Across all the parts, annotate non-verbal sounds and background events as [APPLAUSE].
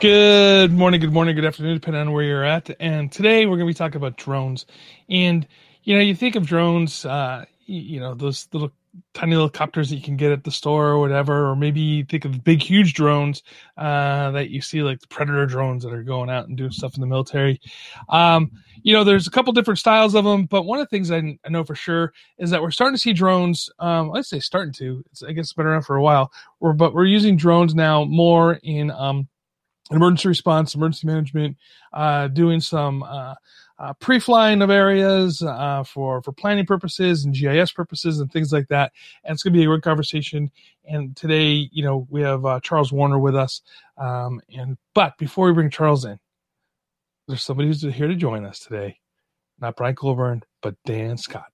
Good morning, good morning, good afternoon, depending on where you're at. And today we're going to be talking about drones. And, you know, you think of drones, uh, you know, those little tiny little copters that you can get at the store or whatever, or maybe you think of big, huge drones uh, that you see, like the Predator drones that are going out and doing stuff in the military. Um, you know, there's a couple different styles of them, but one of the things I, I know for sure is that we're starting to see drones. Um, let's say starting to. It's, I guess it's been around for a while, but we're using drones now more in um, emergency response, emergency management, uh, doing some uh, uh, pre-flying of areas uh, for for planning purposes and GIS purposes and things like that. And it's going to be a great conversation. And today, you know, we have uh, Charles Werner with us. Um, and but before we bring Charles in, there's somebody who's here to join us today. Not Brian Colburn, but Dan Scott.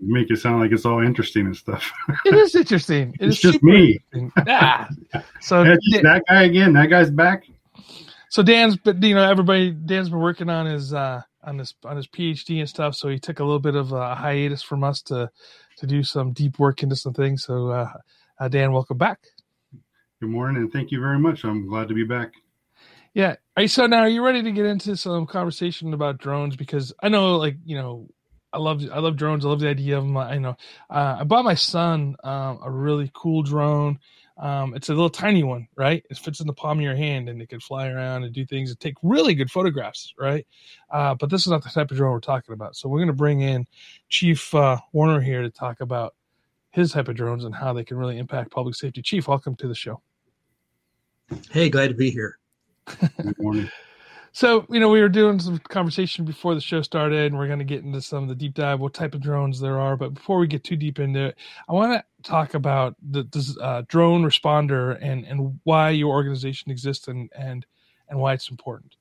Make it sound like it's all interesting and stuff. it is interesting. [LAUGHS] It it's just me. Yeah. [LAUGHS] So that guy again. That guy's back. So Dan's, but you know, everybody. Dan's been working on his uh on his on his PhD and stuff. So he took a little bit of a hiatus from us to to do some deep work into some things. So uh, uh Dan, welcome back. Good morning, and thank you very much. I'm glad to be back. Yeah. Are you, so now are you ready to get into some conversation about drones? Because I know, like you know, I love I love drones. I love the idea of them. I know uh, I bought my son um, a really cool drone. Um, it's a little tiny one, right? It fits in the palm of your hand, and it can fly around and do things and take really good photographs, right? Uh, but this is not the type of drone we're talking about. So we're going to bring in Chief uh, Werner here to talk about his type of drones and how they can really impact public safety. Chief, welcome to the show. Hey, glad to be here. Good morning. So, you know, we were doing some conversation before the show started, and we're going to get into some of the deep dive, what type of drones there are. But before we get too deep into it, I want to talk about the uh, drone responder and and why your organization exists and and and why it's important.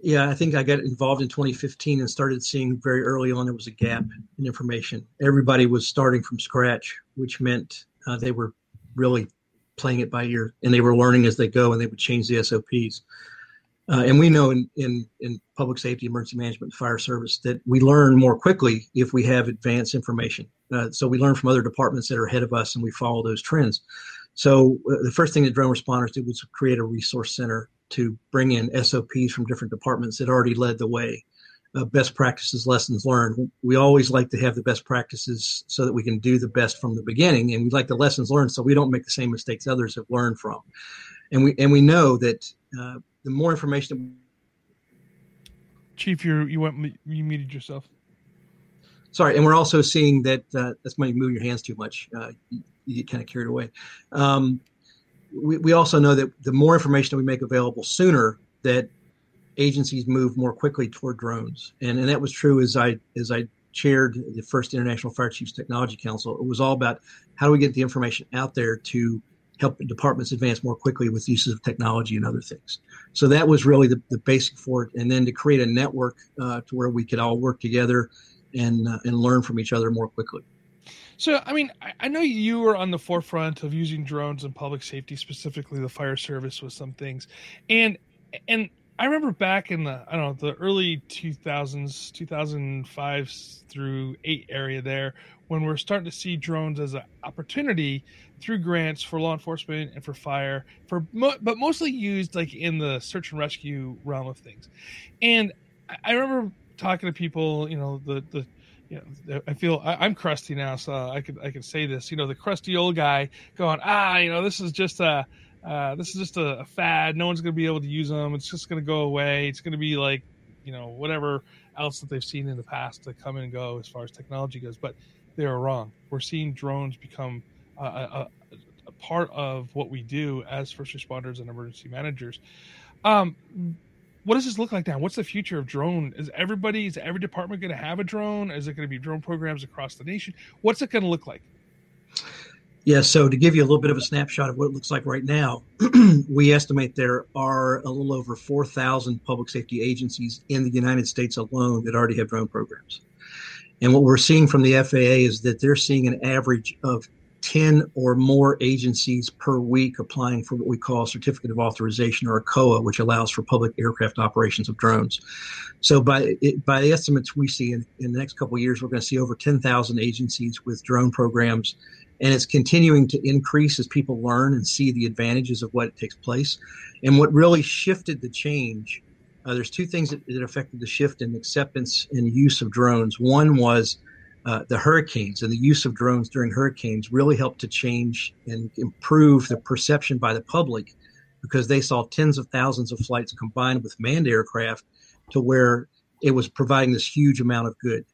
Yeah, I think I got involved in 2015 and started seeing very early on there was a gap in information. Everybody was starting from scratch, which meant uh, they were really playing it by ear and they were learning as they go and they would change the SOPs. Uh, and we know in, in, in public safety, emergency management, fire service that we learn more quickly if we have advanced information. Uh, so we learn from other departments that are ahead of us and we follow those trends. So uh, the first thing that drone responders did was create a resource center to bring in SOPs from different departments that already led the way. Uh, best practices, lessons learned. We always like to have the best practices so that we can do the best from the beginning, and we like the lessons learned so we don't make the same mistakes others have learned from. And we and we know that uh, the more information. Chief, you you went you muted yourself. Sorry, and we're also seeing that uh, that's when you move your hands too much, uh, you, you, get kind of carried away. Um, we, we also know that the more information that we make available sooner, that agencies move more quickly toward drones, and and that was true as I as I chaired the first International Fire Chiefs Technology Council. It was all about how do we get the information out there to help departments advance more quickly with uses of technology and other things. So that was really the, the basic for it. And then to create a network uh, to where we could all work together and, uh, and learn from each other more quickly. So, I mean, I know you were on the forefront of using drones in public safety, specifically the fire service with some things. And, and I remember back in the, I don't know, the early 2000s, 2005 through eight area there, when we're starting to see drones as an opportunity through grants for law enforcement and for fire for but mostly used like in the search and rescue realm of things and i remember talking to people you know the the you know, I feel I, am crusty now, so I could I could say this. You know, the crusty old guy going, ah, you know, this is just a uh, this is just a, a fad. No one's going to be able to use them. It's just going to go away. It's going to be like, you know, whatever else that they've seen in the past to come and go as far as technology goes. But they are wrong. We're seeing drones become a, a, a part of what we do as first responders and emergency managers. Um, what does this look like now? What's the future of drone? Is everybody, is every department going to have a drone? Is it going to be drone programs across the nation? What's it going to look like? Yeah, so to give you a little bit of a snapshot of what it looks like right now, [CLEARS THROAT] we estimate there are a little over 4,000 public safety agencies in the United States alone that already have drone programs. And what we're seeing from the FAA is that they're seeing an average of 10 or more agencies per week applying for what we call a certificate of authorization or a COA, which allows for public aircraft operations of drones. So by by the estimates we see in, in the next couple of years, we're going to see over 10,000 agencies with drone programs. And it's continuing to increase as people learn and see the advantages of what takes place. And what really shifted the change, uh, there's two things that, that affected the shift in acceptance and use of drones. One was uh, the hurricanes and the use of drones during hurricanes really helped to change and improve the perception by the public because they saw tens of thousands of flights combined with manned aircraft to where it was providing this huge amount of good.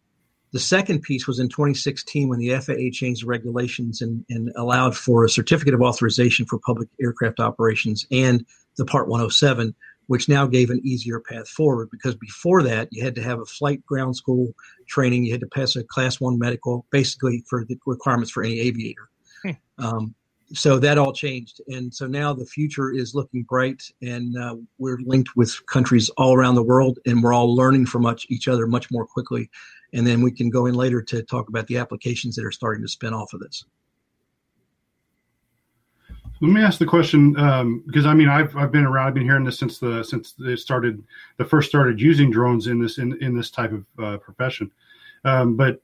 The second piece was in 2016 when the FAA changed the regulations and, and allowed for a certificate of authorization for public aircraft operations and the Part 107, which now gave an easier path forward because before that you had to have a flight ground school training you had to pass a class one medical basically for the requirements for any aviator hmm. um, so that all changed and so now the future is looking bright and uh, we're linked with countries all around the world and we're all learning from much each other much more quickly and then we can go in later to talk about the applications that are starting to spin off of this let me ask the question um, because I mean I've, I've been around. I've been hearing this since the since they started the first started using drones in this in, in this type of uh, profession. Um, but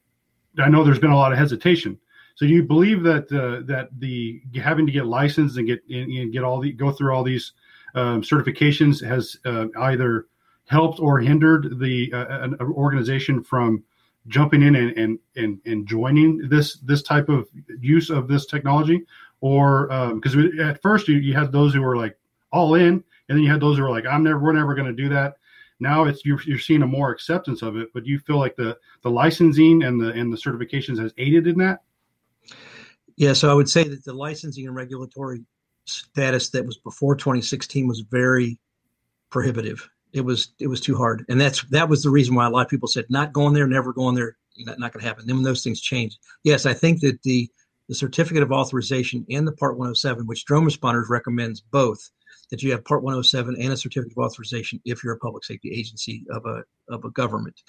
I know there's been a lot of hesitation. So do you believe that uh, that the having to get licensed and get and get all the go through all these um, certifications has uh, either helped or hindered the uh, an organization from jumping in and, and and and joining this this type of use of this technology or because um, at first you, you had those who were like all in, and then you had those who were like, "I'm never, we're never going to do that." Now it's you're, you're seeing a more acceptance of it, but do you feel like the the licensing and the and the certifications has aided in that? Yeah, so I would say that the licensing and regulatory status that was before 2016 was very prohibitive. It was it was too hard, and that's that was the reason why a lot of people said not going there, never going there, not, not going to happen. Then when those things changed, yes, I think that the the certificate of authorization and the Part 107, which Drone Responders recommends both that you have Part 107 and a certificate of authorization if you're a public safety agency of a of a government.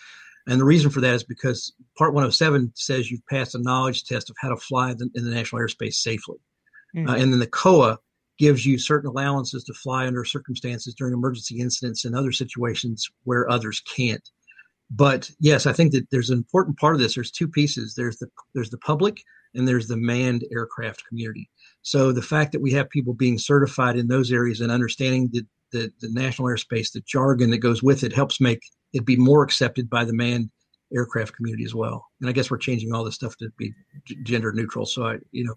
And the reason for that is because Part 107 says you've passed a knowledge test of how to fly in the national airspace safely, mm-hmm. uh, and then the COA gives you certain allowances to fly under circumstances during emergency incidents and other situations where others can't. But yes, I think that there's an important part of this. There's two pieces. There's the there's the public and there's the manned aircraft community. So the fact that we have people being certified in those areas and understanding the, the, the national airspace, the jargon that goes with it, helps make it be more accepted by the manned aircraft community as well. And I guess we're changing all this stuff to be g- gender neutral. So I, you know,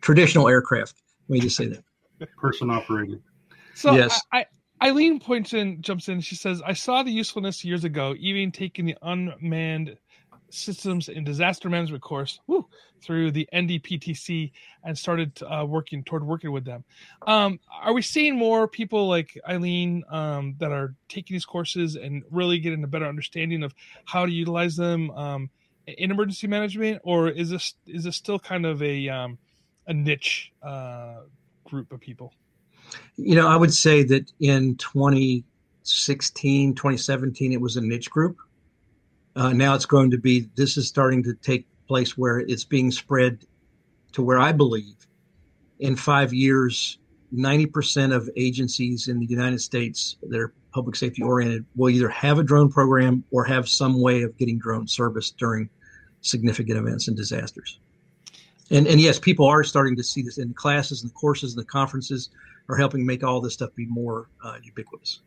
traditional aircraft. Let me just say that. [LAUGHS] Person operated. So yes. I, I, Eileen points in, jumps in. She says, "I saw the usefulness years ago, even taking the unmanned systems and disaster management course woo, through the NDPTC and started uh, working toward working with them. Um, are we seeing more people like Eileen um, that are taking these courses and really getting a better understanding of how to utilize them um, in emergency management, or is this is this still kind of a um, a niche uh, group of people? You know, I would say that in 2016, 2017, it was a niche group. Uh, now it's going to be, this is starting to take place where it's being spread to where I believe in five years, 90% of agencies in the United States that are public safety oriented will either have a drone program or have some way of getting drone service during significant events and disasters. And, and yes, people are starting to see this in the classes and the courses and the conferences are helping make all this stuff be more uh, ubiquitous.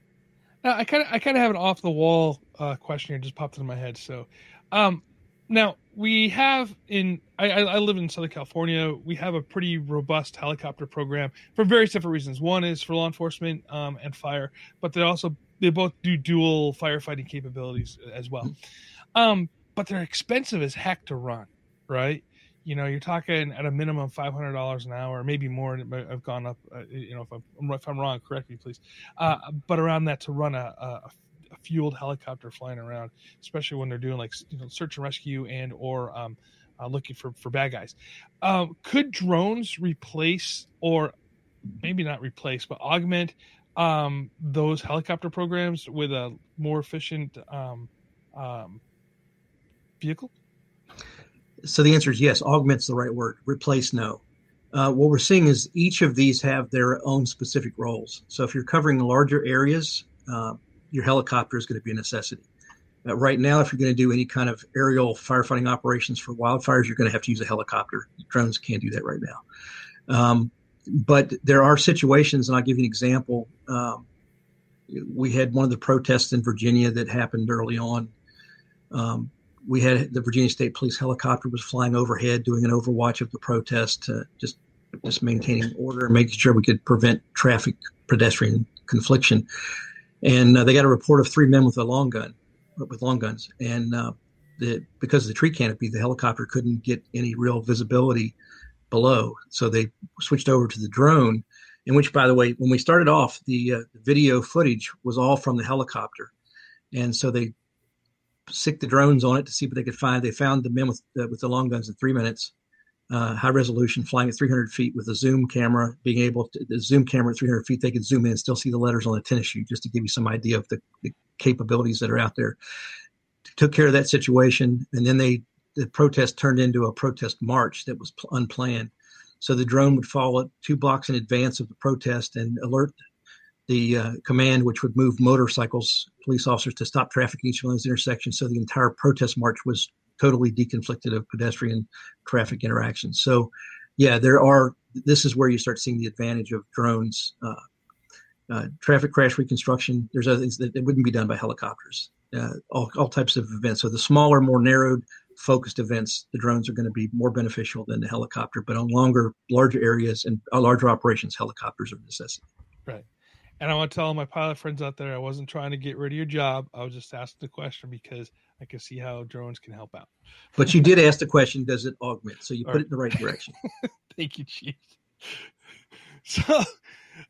I kind of I kind of have an off the wall uh, question here just popped into my head. So, um, now we have in I, I live in Southern California. We have a pretty robust helicopter program for various different reasons. One is for law enforcement um, and fire, but they also they both do dual firefighting capabilities as well. Um, but they're expensive as heck to run, right? you know, you're talking at a minimum five hundred dollars an hour, maybe more. I've gone up. Uh, you know, if I'm if I'm wrong, correct me, please. Uh, but around that to run a, a, a, fueled helicopter flying around, especially when they're doing like you know search and rescue and or um, uh, looking for for bad guys. Um, could drones replace or maybe not replace, but augment um, those helicopter programs with a more efficient um, um, vehicle? So the answer is yes. Augment's the right word. Replace, no. Uh, what we're seeing is each of these have their own specific roles. So if you're covering larger areas, uh, your helicopter is going to be a necessity. Uh, right now, if you're going to do any kind of aerial firefighting operations for wildfires, you're going to have to use a helicopter. Drones can't do that right now. Um, but there are situations, and I'll give you an example. Um, we had one of the protests in Virginia that happened early on. Um, we had the Virginia State Police helicopter was flying overhead, doing an overwatch of the protest, just just maintaining order and making sure we could prevent traffic pedestrian confliction. And uh, they got a report of three men with a long gun, with long guns, and uh, the, because of the tree canopy, the helicopter couldn't get any real visibility below. So they switched over to the drone, in which, by the way, when we started off, the, uh, video footage was all from the helicopter, and so they sicked the drones on it to see what they could find. They found the men with uh, with the long guns in three minutes, uh, high resolution, flying at 300 feet with a zoom camera, being able to the zoom camera at 300 feet, they could zoom in and still see the letters on the tennis shoe, just to give you some idea of the, the capabilities that are out there. Took care of that situation, and then they the protest turned into a protest march that was unplanned. So the drone would follow two blocks in advance of the protest and alert the uh, command, which would move motorcycles, police officers to stop traffic at each one of those intersections. So the entire protest march was totally deconflicted of pedestrian traffic interactions. So, yeah, there are. This is where you start seeing the advantage of drones. Uh, uh, traffic crash reconstruction. There's other things that, that wouldn't be done by helicopters. Uh, all, all types of events. So the smaller, more narrowed, focused events, the drones are going to be more beneficial than the helicopter. But on longer, larger areas and uh, larger operations, helicopters are a necessity. Right. And I want to tell all my pilot friends out there, I wasn't trying to get rid of your job. I was just asking the question because I can see how drones can help out. But you did ask the question, does it augment? So you put right. it in the right direction. [LAUGHS] Thank you, Chief. [LAUGHS] So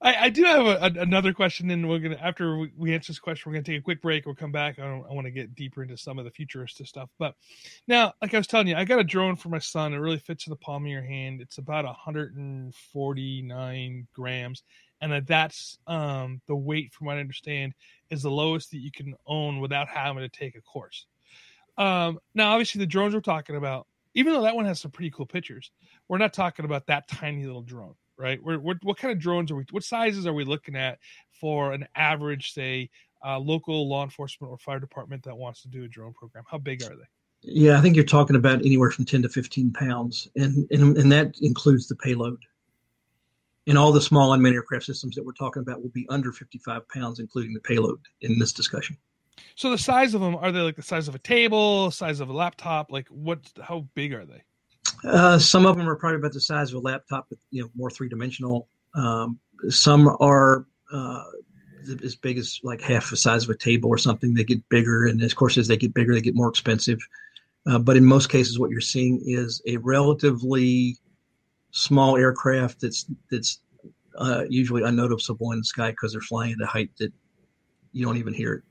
I, I do have a, a, another question, and we're gonna after we, we, answer this question, we're gonna take a quick break. We'll come back. I, I want to get deeper into some of the futuristic stuff. But now, like I was telling you, I got a drone for my son. It really fits in the palm of your hand. It's about 149 grams and that's um, the weight, from what I understand, is the lowest that you can own without having to take a course. Um, now, obviously, the drones we're talking about, even though that one has some pretty cool pictures, we're not talking about that tiny little drone, right? We're, we're, what kind of drones are we? What sizes are we looking at for an average, say, uh, local law enforcement or fire department that wants to do a drone program? How big are they? Yeah, I think you're talking about anywhere from 10 to 15 pounds, and and, and that includes the payload and all the small unmanned aircraft systems that we're talking about will be under 55 pounds, including the payload in this discussion. So the size of them are they like the size of a table, size of a laptop? Like what? How big are they? Uh, some of them are probably about the size of a laptop, but you know more three dimensional. Um, some are uh, as big as like half the size of a table or something. They get bigger, and of course, as they get bigger, they get more expensive. Uh, but in most cases, what you're seeing is a relatively small aircraft that's that's uh, usually unnoticeable in the sky because they're flying at a height that you don't even hear it.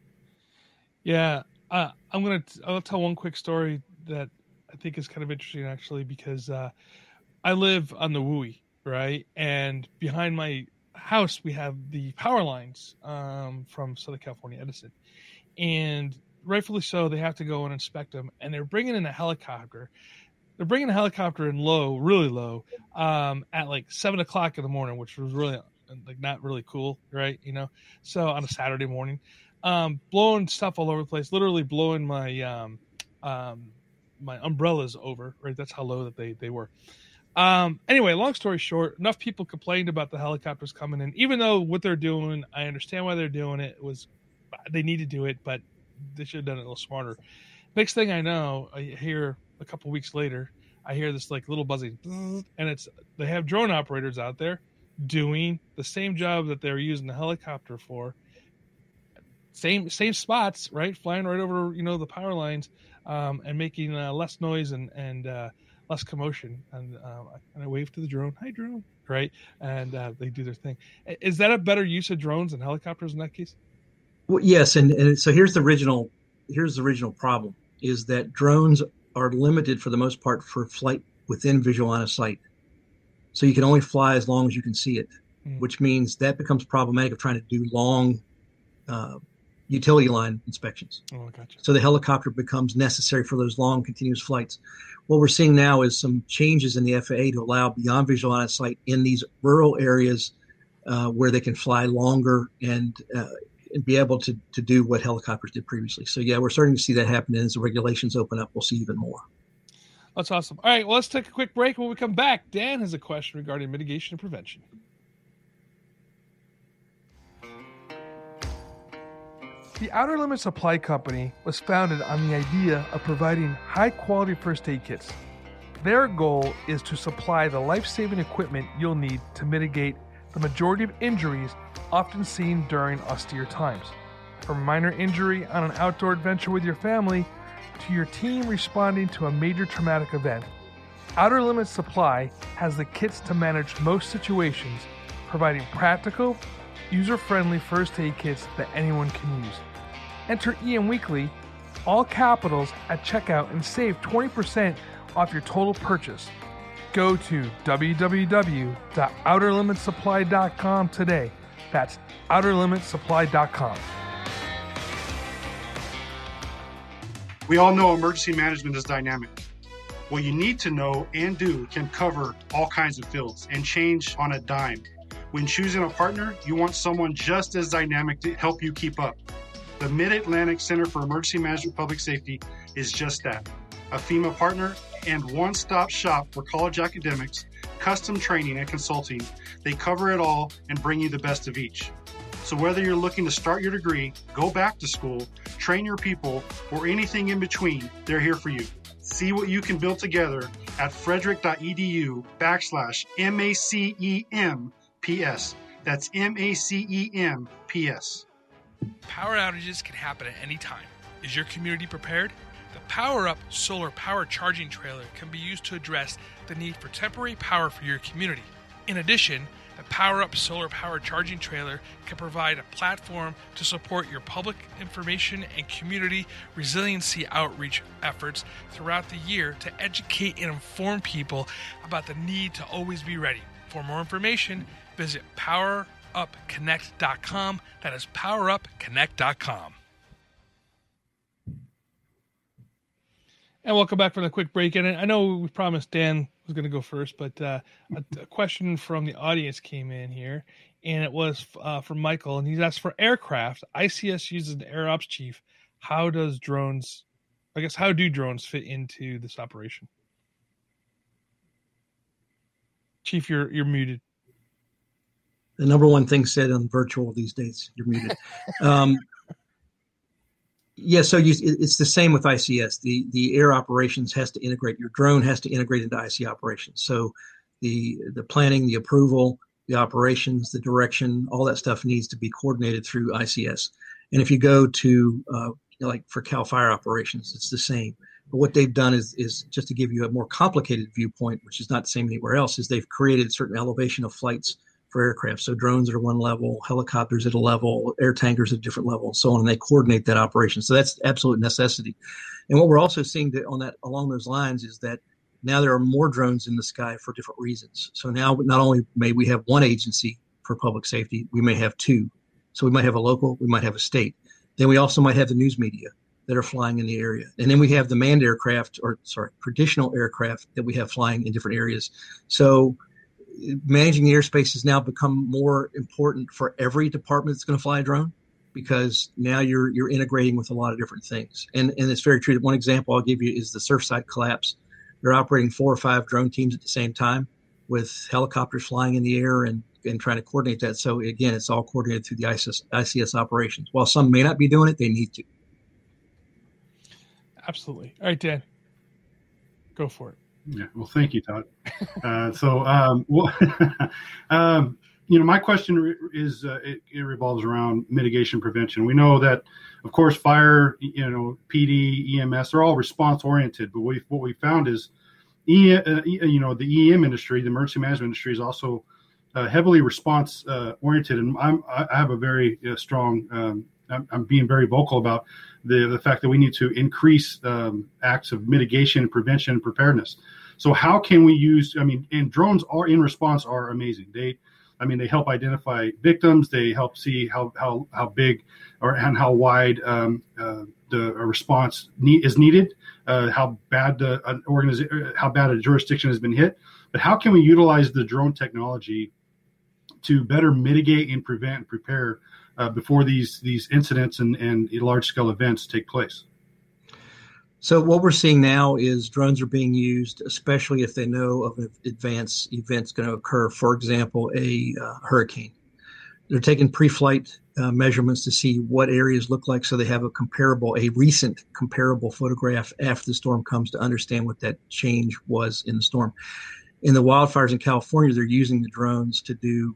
Yeah, uh, I'm gonna I'll tell one quick story that I think is kind of interesting actually because uh, I live on the WUI, right, and behind my house we have the power lines um, from Southern California Edison, and rightfully so they have to go and inspect them, and they're bringing in a helicopter. They're bringing a helicopter in low, really low, um, at like seven o'clock in the morning, which was really like not really cool, right? You know, so on a Saturday morning, um, blowing stuff all over the place, literally blowing my um, um, my umbrellas over, right? That's how low that they they were. Um, anyway, long story short, enough people complained about the helicopters coming in. Even though what they're doing, I understand why they're doing it. it was they need to do it, but they should have done it a little smarter. Next thing I know, I hear a couple weeks later, I hear this like little buzzing, and it's they have drone operators out there doing the same job that they're using the helicopter for. Same same spots, right? Flying right over you know the power lines, um, and making uh, less noise and and uh, less commotion. And uh, and I wave to the drone, "Hi, drone!" Right? And uh, they do their thing. Is that a better use of drones and helicopters in that case? Well, yes, and, and so here's the original here's the original problem is that drones are limited for the most part for flight within visual line of sight. So you can only fly as long as you can see it, mm. which means that becomes problematic of trying to do long uh, utility line inspections. Oh, gotcha. So the helicopter becomes necessary for those long continuous flights. What we're seeing now is some changes in the FAA to allow beyond visual line of sight in these rural areas uh, where they can fly longer and, uh, and be able to, to do what helicopters did previously. So yeah, we're starting to see that happen. And as the regulations open up, we'll see even more. That's awesome. All right, well, let's take a quick break. When we come back, Dan has a question regarding mitigation and prevention. The Outer Limits Supply Company was founded on the idea of providing high quality first aid kits. Their goal is to supply the life saving equipment you'll need to mitigate the majority of injuries often seen during austere times. From minor injury on an outdoor adventure with your family to your team responding to a major traumatic event, Outer Limits Supply has the kits to manage most situations, providing practical, user friendly first aid kits that anyone can use. Enter EM Weekly, all capitals, at checkout and save 20% off your total purchase. Go to www.outerlimitsupply.com today. That's outerlimitsupply.com. We all know emergency management is dynamic. What you need to know and do can cover all kinds of fields and change on a dime. When choosing a partner, you want someone just as dynamic to help you keep up. The Mid Atlantic Center for Emergency Management Public Safety is just that a FEMA partner and one stop shop for college academics, custom training, and consulting. They cover it all and bring you the best of each. So, whether you're looking to start your degree, go back to school, train your people, or anything in between, they're here for you. See what you can build together at frederick.edu backslash MACEMPS. That's M-A-C-E-M-P-S. Power outages can happen at any time. Is your community prepared? The Power Up Solar Power Charging Trailer can be used to address the need for temporary power for your community. In addition, the Power Up Solar Power Charging Trailer can provide a platform to support your public information and community resiliency outreach efforts throughout the year to educate and inform people about the need to always be ready. For more information, visit Power powerupconnect.com. That is powerupconnect.com. And welcome back from the quick break. And I know we promised Dan was going to go first, but uh, a, a, question from the audience came in here, and it was uh, from Michael, and he's asked for aircraft. ICS uses an air ops chief. How does drones? I guess how do drones fit into this operation? Chief, you're you're muted the number one thing said on virtual these days. You're muted. [LAUGHS] Um, yeah, so you, it's the same with ICS. The the air operations has to integrate. Your drone has to integrate into IC operations. So the the planning, the approval, the operations, the direction, all that stuff needs to be coordinated through ICS. And if you go to uh, like for Cal Fire operations, it's the same. But what they've done is is just to give you a more complicated viewpoint, which is not the same anywhere else. Is they've created certain elevation of flights for aircraft. So drones are one level, helicopters at a level, air tankers at a different level, so on, and they coordinate that operation. So that's absolute necessity. And what we're also seeing that on that along those lines is that now there are more drones in the sky for different reasons. So now not only may we have one agency for public safety, we may have two. So we might have a local, we might have a state. Then we also might have the news media that are flying in the area. And then we have the manned aircraft, or sorry, traditional aircraft that we have flying in different areas. So managing the airspace has now become more important for every department that's going to fly a drone because now you're you're integrating with a lot of different things. And and it's very true. That One example I'll give you is the Surfside collapse. They're operating four or five drone teams at the same time with helicopters flying in the air and and trying to coordinate that. So again, it's all coordinated through the ICS, ICS operations. While some may not be doing it, they need to. Absolutely. All right, Dan, go for it. Yeah. Well, thank you, Todd. Uh, so, um, [LAUGHS] well, [LAUGHS] um, you know, my question is uh, it, it, revolves around mitigation prevention. We know that, of course, fire, you know, PD, EMS, they're all response oriented. But we what we found is, e, uh, you know, the EM industry, the emergency management industry, is also uh, heavily response uh, oriented, and I'm, i have a very uh, strong um, I'm, being very vocal about the the fact that we need to increase um, acts of mitigation, prevention, and preparedness. So how can we use? I mean, and drones are in response are amazing. They, I mean, they help identify victims. They help see how how how big or and how wide um, uh, the response need, is needed. Uh, how bad the an organization, how bad a jurisdiction has been hit. But how can we utilize the drone technology to better mitigate and prevent and prepare uh, before these these incidents and, and large scale events take place? So what we're seeing now is drones are being used, especially if they know of an advanced event's going to occur. For example, a uh, hurricane. They're taking pre-flight uh, measurements to see what areas look like, so they have a comparable, a recent comparable photograph after the storm comes to understand what that change was in the storm. In the wildfires in California, they're using the drones to do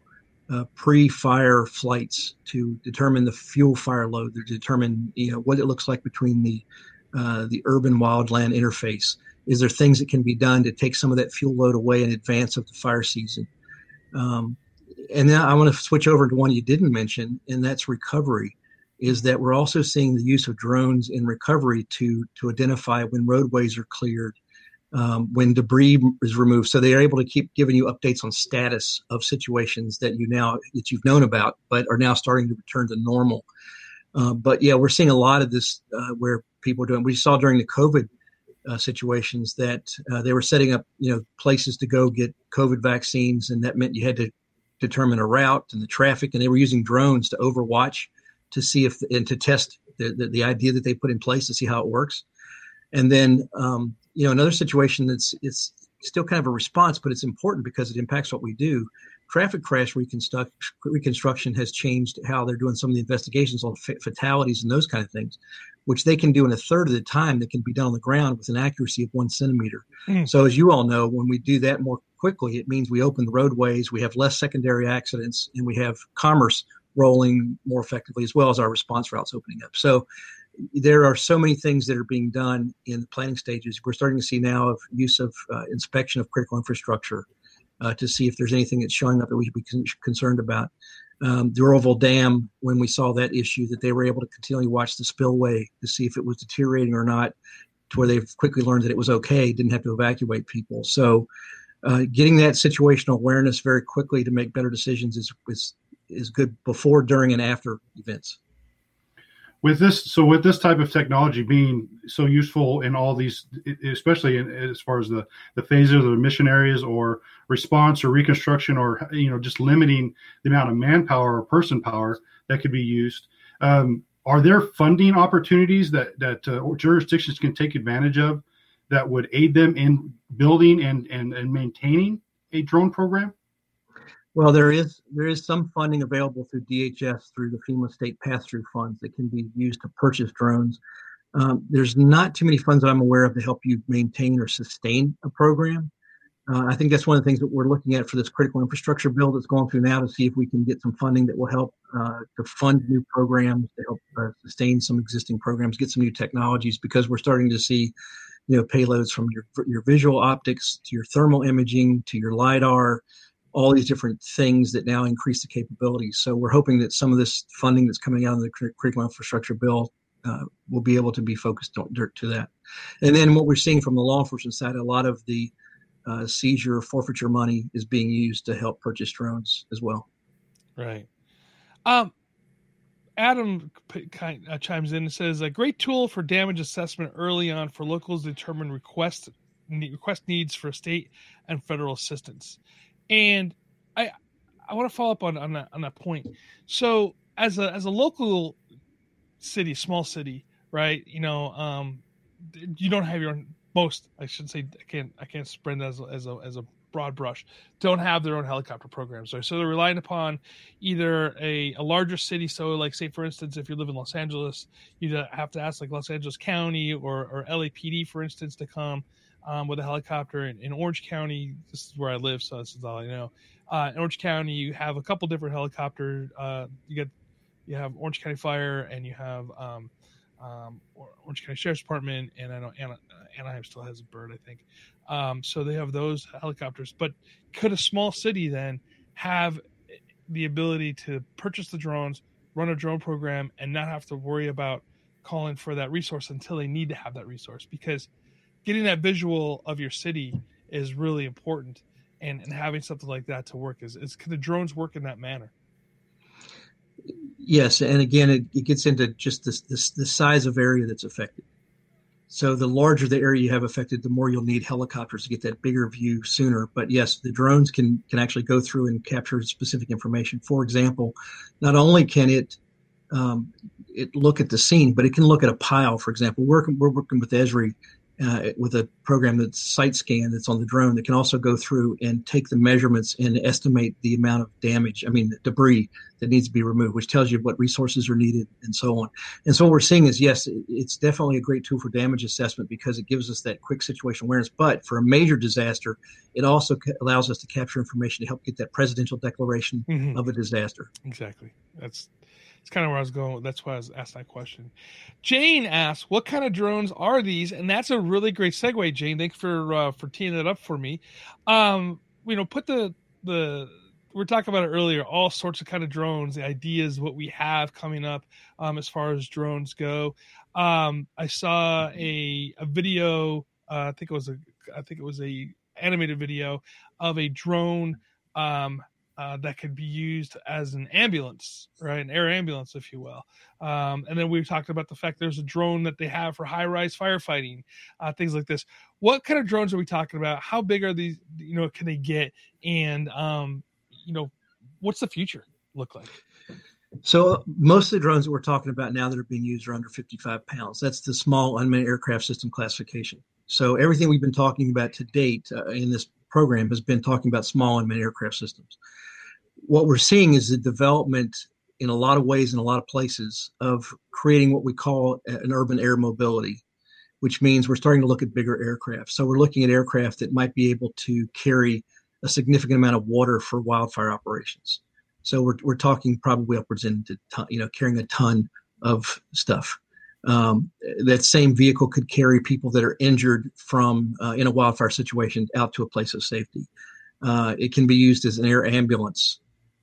uh, pre-fire flights to determine the fuel fire load, to determine you know what it looks like between the uh, the urban wildland interface. Is there things that can be done to take some of that fuel load away in advance of the fire season? Um, and then I want to switch over to one you didn't mention, and that's recovery. Is that we're also seeing the use of drones in recovery to to identify when roadways are cleared, um, when debris is removed. So they are able to keep giving you updates on status of situations that you now that you've known about, but are now starting to return to normal. Uh, but yeah, we're seeing a lot of this uh, where people are doing. We saw during the COVID uh, situations that uh, they were setting up, you know, places to go get COVID vaccines, and that meant you had to determine a route and the traffic, and they were using drones to overwatch to see if and to test the, the, the idea that they put in place to see how it works. And then um, you know another situation that's it's still kind of a response, but it's important because it impacts what we do. Traffic crash reconstruct, reconstruction has changed how they're doing some of the investigations on fatalities and those kind of things, which they can do in a third of the time that can be done on the ground with an accuracy of one centimeter. Mm. So, as you all know, when we do that more quickly, it means we open the roadways, we have less secondary accidents, and we have commerce rolling more effectively as well as our response routes opening up. So, there are so many things that are being done in the planning stages. We're starting to see now of use of uh, inspection of critical infrastructure uh, to see if there's anything that's showing up that we should be con- concerned about. Um, the Oroville Dam, when we saw that issue, that they were able to continually watch the spillway to see if it was deteriorating or not, to where they've quickly learned that it was okay, didn't have to evacuate people. So, uh, getting that situational awareness very quickly to make better decisions is, is is good before, during, and after events with this so with this type of technology being so useful in all these especially in, as far as the the phases of the mission areas or response or reconstruction or you know just limiting the amount of manpower or person power that could be used um, are there funding opportunities that that uh, jurisdictions can take advantage of that would aid them in building and and, and maintaining a drone program well, there is there is some funding available through DHS through the FEMA state pass-through funds that can be used to purchase drones. Um, there's not too many funds that I'm aware of to help you maintain or sustain a program. Uh, I think that's one of the things that we're looking at for this critical infrastructure bill that's going through now to see if we can get some funding that will help uh, to fund new programs, to help uh, sustain some existing programs, get some new technologies, because we're starting to see, you know, payloads from your your visual optics to your thermal imaging to your lidar all these different things that now increase the capabilities. So we're hoping that some of this funding that's coming out of the critical infrastructure bill uh, will be able to be focused on, dirt to that. And then what we're seeing from the law enforcement side, a lot of the uh, seizure forfeiture money is being used to help purchase drones as well. Right. Um, Adam uh, chimes in and says a great tool for damage assessment early on for locals to determine request request needs for state and federal assistance. And I I want to follow up on on that, on that point. So as a as a local city, small city, right? You know, um, you don't have your own most. I should say I can't I can't spread as as a as a broad brush. Don't have their own helicopter programs, right? So they're relying upon either a, a larger city. So, like say for instance, if you live in Los Angeles, you have to ask like Los Angeles County or or LAPD, for instance, to come um, with a helicopter in, in, Orange County. This is where I live, so this is all I know. Uh, in Orange County, you have a couple different helicopters. Uh, you get you have Orange County Fire, and you have um, um, Orange County Sheriff's Department, and I know uh, Anaheim still has a bird, I think. Um, so they have those helicopters. But could a small city then have the ability to purchase the drones, run a drone program and not have to worry about calling for that resource until they need to have that resource because getting that visual of your city is really important and, and having something like that to work is, is can the drones work in that manner yes and again it, it gets into just this, this the size of area that's affected so the larger the area you have affected, the more you'll need helicopters to get that bigger view sooner. But yes, the drones can can actually go through and capture specific information. For example, not only can it um, it look at the scene, but it can look at a pile. For example, we're we're working with Esri uh, with a program that's site scan that's on the drone that can also go through and take the measurements and estimate the amount of damage, I mean, debris that needs to be removed, which tells you what resources are needed and so on. And so what we're seeing is, yes, it's definitely a great tool for damage assessment because it gives us that quick situation awareness. But for a major disaster, it also allows us to capture information to help get that presidential declaration mm-hmm. of a disaster. Exactly. That's it's kind of where I was going. That's why I was asked that question. Jane asks, "What kind of drones are these?" And that's a really great segue, Jane. Thanks for uh, for teeing that up for me. Um, you know, put the the we are talking about it earlier. All sorts of kind of drones, the ideas, what we have coming up um, as far as drones go. Um, I saw a a video. Uh, I think it was a I think it was a animated video of a drone um, uh, that could be used as an ambulance, right? An air ambulance, if you will. Um, and then we've talked about the fact there's a drone that they have for high rise firefighting, uh, things like this. What kind of drones are we talking about? How big are these? You know, can they get? And, um, you know, what's the future look like? So most of the drones that we're talking about now that are being used are under 55 pounds. That's the small unmanned aircraft system classification. So everything we've been talking about to date uh, in this program has been talking about small unmanned aircraft systems what we're seeing is the development in a lot of ways in a lot of places of creating what we call an urban air mobility which means we're starting to look at bigger aircraft. So we're looking at aircraft that might be able to carry a significant amount of water for wildfire operations. So we're, we're talking probably upwards into ton, you know carrying a ton of stuff. Um, that same vehicle could carry people that are injured from uh, in a wildfire situation out to a place of safety. Uh, it can be used as an air ambulance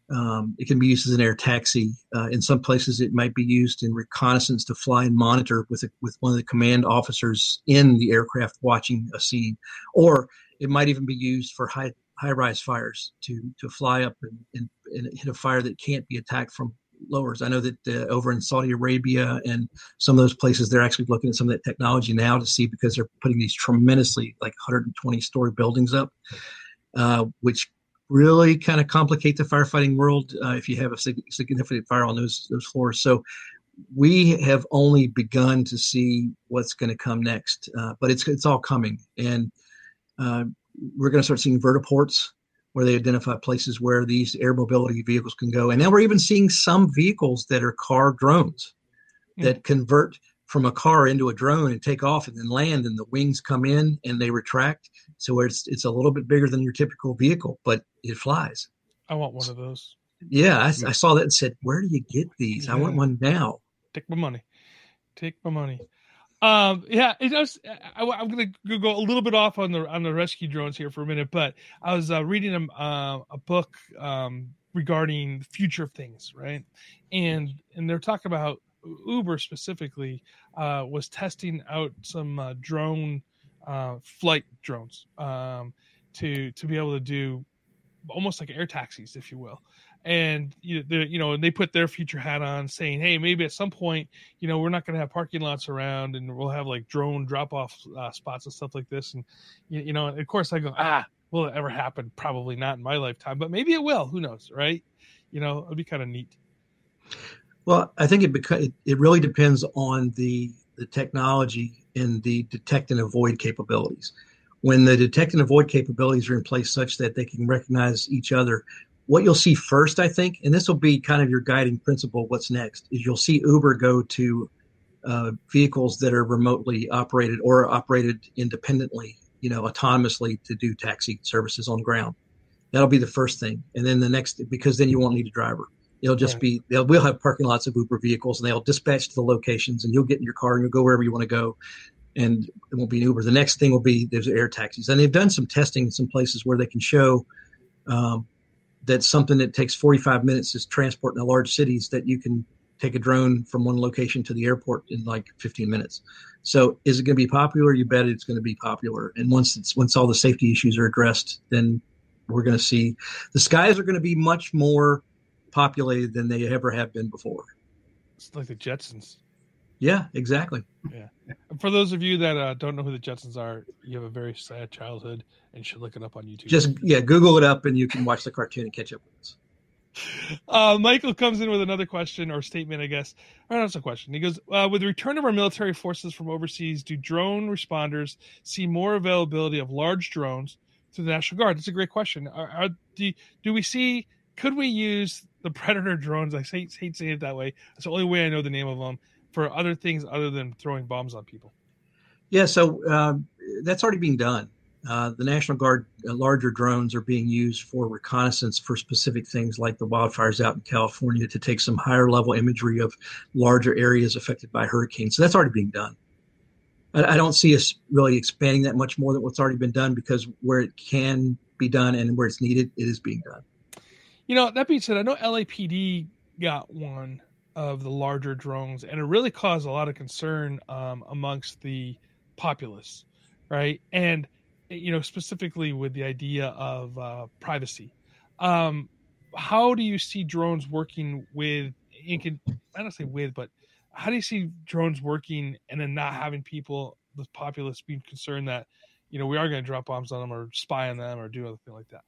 um, it can be used as an air taxi. Uh, in some places, it might be used in reconnaissance to fly and monitor with a, with one of the command officers in the aircraft watching a scene, or it might even be used for high high rise fires to to fly up and, and, and, hit a fire that can't be attacked from lowers. I know that uh, over in Saudi Arabia and some of those places, they're actually looking at some of that technology now to see because they're putting these tremendously like 120 story buildings up, uh, which really kind of complicate the firefighting world uh, if you have a significant fire on those those floors. So we have only begun to see what's going to come next, uh, but it's it's all coming, and uh, we're going to start seeing vertiports where they identify places where these air mobility vehicles can go, and now we're even seeing some vehicles that are car drones mm. that convert from a car into a drone and take off and then land and the wings come in and they retract. So it's it's a little bit bigger than your typical vehicle but it flies. I want one of those. Yeah i, I saw that and said where do you get these? Yeah. i want one now. Take my money. Take my money. Um yeah it does I, am gonna go a little bit off on the on the rescue drones here for a minute but i was uh, reading a, uh, a book um regarding the future of things right? And and they're talking about Uber specifically uh, was testing out some uh, drone uh, flight drones um, to to be able to do almost like air taxis, if you will. And you know, they put their future hat on, saying, "Hey, maybe at some point, you know, we're not going to have parking lots around, and we'll have like drone drop-off uh, spots and stuff like this." And you know, of course, I go, "Ah, will it ever happen? Probably not in my lifetime, but maybe it will. Who knows, right? You know, it'd be kind of neat." Well, I think it beca- it really depends on the the technology and the detect and avoid capabilities. When the detect and avoid capabilities are in place such that they can recognize each other, what you'll see first, I think, and this will be kind of your guiding principle. What's next is you'll see Uber go to uh, vehicles that are remotely operated or operated independently, you know, autonomously to do taxi services on ground. That'll be the first thing, and then the next because then you won't need a driver. It'll just right. be they'll we'll have parking lots of Uber vehicles and they'll dispatch to the locations and you'll get in your car and you'll go wherever you want to go. And it won't be an Uber. The next thing will be there's air taxis. And they've done some testing in some places where they can show um, that something that takes 45 minutes is transport in the large cities that you can take a drone from one location to the airport in like 15 minutes. So is it going to be popular? You bet it's going to be popular. And once it's once all the safety issues are addressed, then we're going to see the skies are going to be much more populated than they ever have been before. It's like the Jetsons. Yeah, exactly. Yeah. For those of you that uh, don't know who the Jetsons are, you have a very sad childhood and should look it up on YouTube. Just yeah, Google it up and you can watch the cartoon and catch up with us. [LAUGHS] Uh, Michael comes in with another question or statement, I guess. Or not a question. He goes, uh, "With the return of our military forces from overseas, do drone responders see more availability of large drones to the National Guard?" That's a great question. Are, are do, do we see? Could we use the Predator drones? I hate, hate saying it that way. That's the only way I know the name of them for other things other than throwing bombs on people. Yeah, so um, that's already being done. Uh, the National Guard uh, larger drones are being used for reconnaissance for specific things like the wildfires out in California to take some higher level imagery of larger areas affected by hurricanes. So that's already being done. I, I don't see us really expanding that much more than what's already been done because where it can be done and where it's needed, it is being done. You know, that being said, I know LAPD got one of the larger drones, and it really caused a lot of concern um, amongst the populace, right? And you know, specifically with the idea of uh, privacy. Um, how do you see drones working with? In, I don't say with, but how do you see drones working and then not having people, the populace, being concerned that you know we are going to drop bombs on them or spy on them or do other thing like that?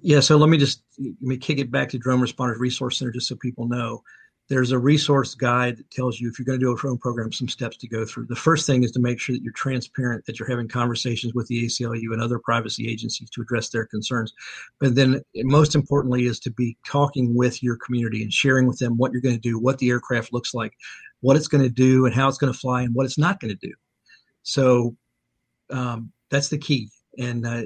Yeah, so let me just let me kick it back to Drone Responders Resource Center just so people know there's a resource guide that tells you if you're going to do a drone program, some steps to go through. The first thing is to make sure that you're transparent, that you're having conversations with the ACLU and other privacy agencies to address their concerns. But then, most importantly, is to be talking with your community and sharing with them what you're going to do, what the aircraft looks like, what it's going to do, and how it's going to fly, and what it's not going to do. So um, that's the key. And uh,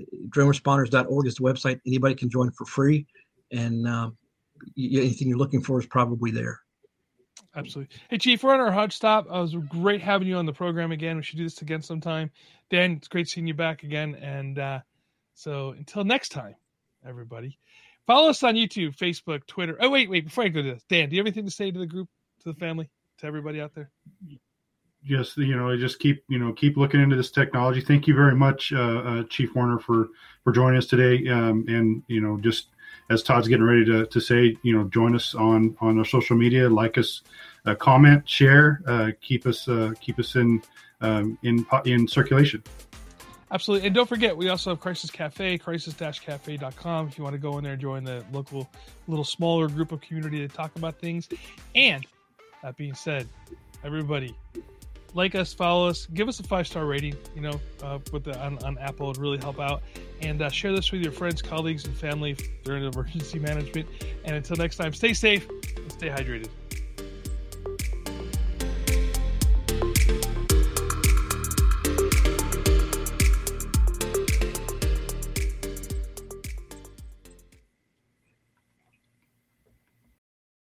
is the website. Anybody can join for free, and um, anything you're looking for is probably there. Absolutely. Hey, Chief, we're on our hard stop. It was great having you on the program again. We should do this again sometime. Dan, it's great seeing you back again. And uh, so until next time, everybody, follow us on YouTube, Facebook, Twitter. Oh, wait, wait. Before I go to this, Dan, do you have anything to say to the group, to the family, to everybody out there? Just you know, just keep you know keep looking into this technology. Thank you very much, uh, uh, Chief Werner, for for joining us today. Um, and you know, just as Todd's getting ready to, to say, you know, join us on on our social media, like us, uh, comment, share, uh, keep us uh, keep us in um, in in circulation. Absolutely, and don't forget, we also have Crisis Cafe, crisis-cafe.com. If you want to go in there and join the local, little smaller group of community to talk about things. And that being said, everybody, like us, follow us, give us a five star rating. You know, uh, with the on, on, Apple would really help out, and uh, share this with your friends, colleagues, and family during emergency [LAUGHS] management. And until next time, stay safe and stay hydrated.